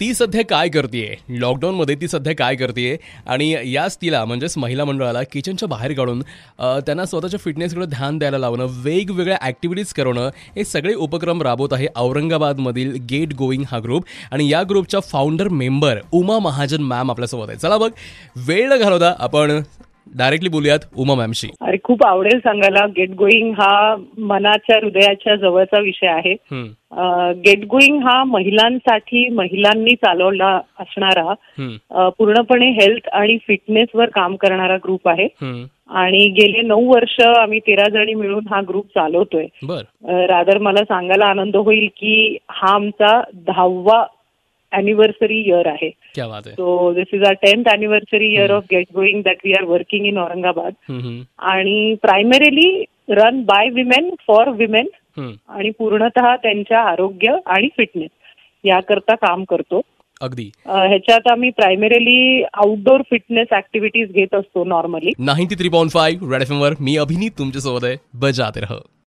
ती सध्या काय करते लॉकडाऊनमध्ये ती सध्या काय करते आणि याच तिला म्हणजेच महिला मंडळाला किचनच्या बाहेर काढून त्यांना स्वतःच्या फिटनेसकडे ध्यान द्यायला लावणं वेगवेगळ्या ॲक्टिव्हिटीज करणं हे सगळे उपक्रम राबवत आहे औरंगाबादमधील गेट गोईंग हा ग्रुप आणि या ग्रुपच्या founder member Uma Mahajan ma'am आपल्यासोबत आहे चला बघ वेळ घालवता आपण डायरेक्टली बोलूयात उमा मॅमशी. अरे खूप आवडेल सांगायला. गेट गोईंग हा मनाच्या हृदयाच्या जवळचा विषय आहे. गेट गोईंग हा महिलांसाठी महिलांनी चालवला असणारा पूर्णपणे हेल्थ आणि फिटनेसवर काम करणारा ग्रुप आहे. आणि गेले नऊ वर्ष आम्ही तेरा जणी मिळून हा ग्रुप चालवतोय. रादर मला सांगायला आनंद होईल की हा आमचा दहावा अॅनिव्हर्सरी इयर आहे. क्या बात आहे so this is our tenth anniversary year of get going that we are working in Aurangabad आणि primarily run by women for women. आणि पूर्णतः त्यांच्या आरोग्य आणि फिटनेस याकरता काम करतो. अगदी. ह्याच्यात आम्ही प्रायमरीली आउटडोर फिटनेस ऍक्टिव्हिटीज घेत असतो normally ninety three point five red F वर मी अभिनीत तुमच्यासोबत आहे. बजाते रह.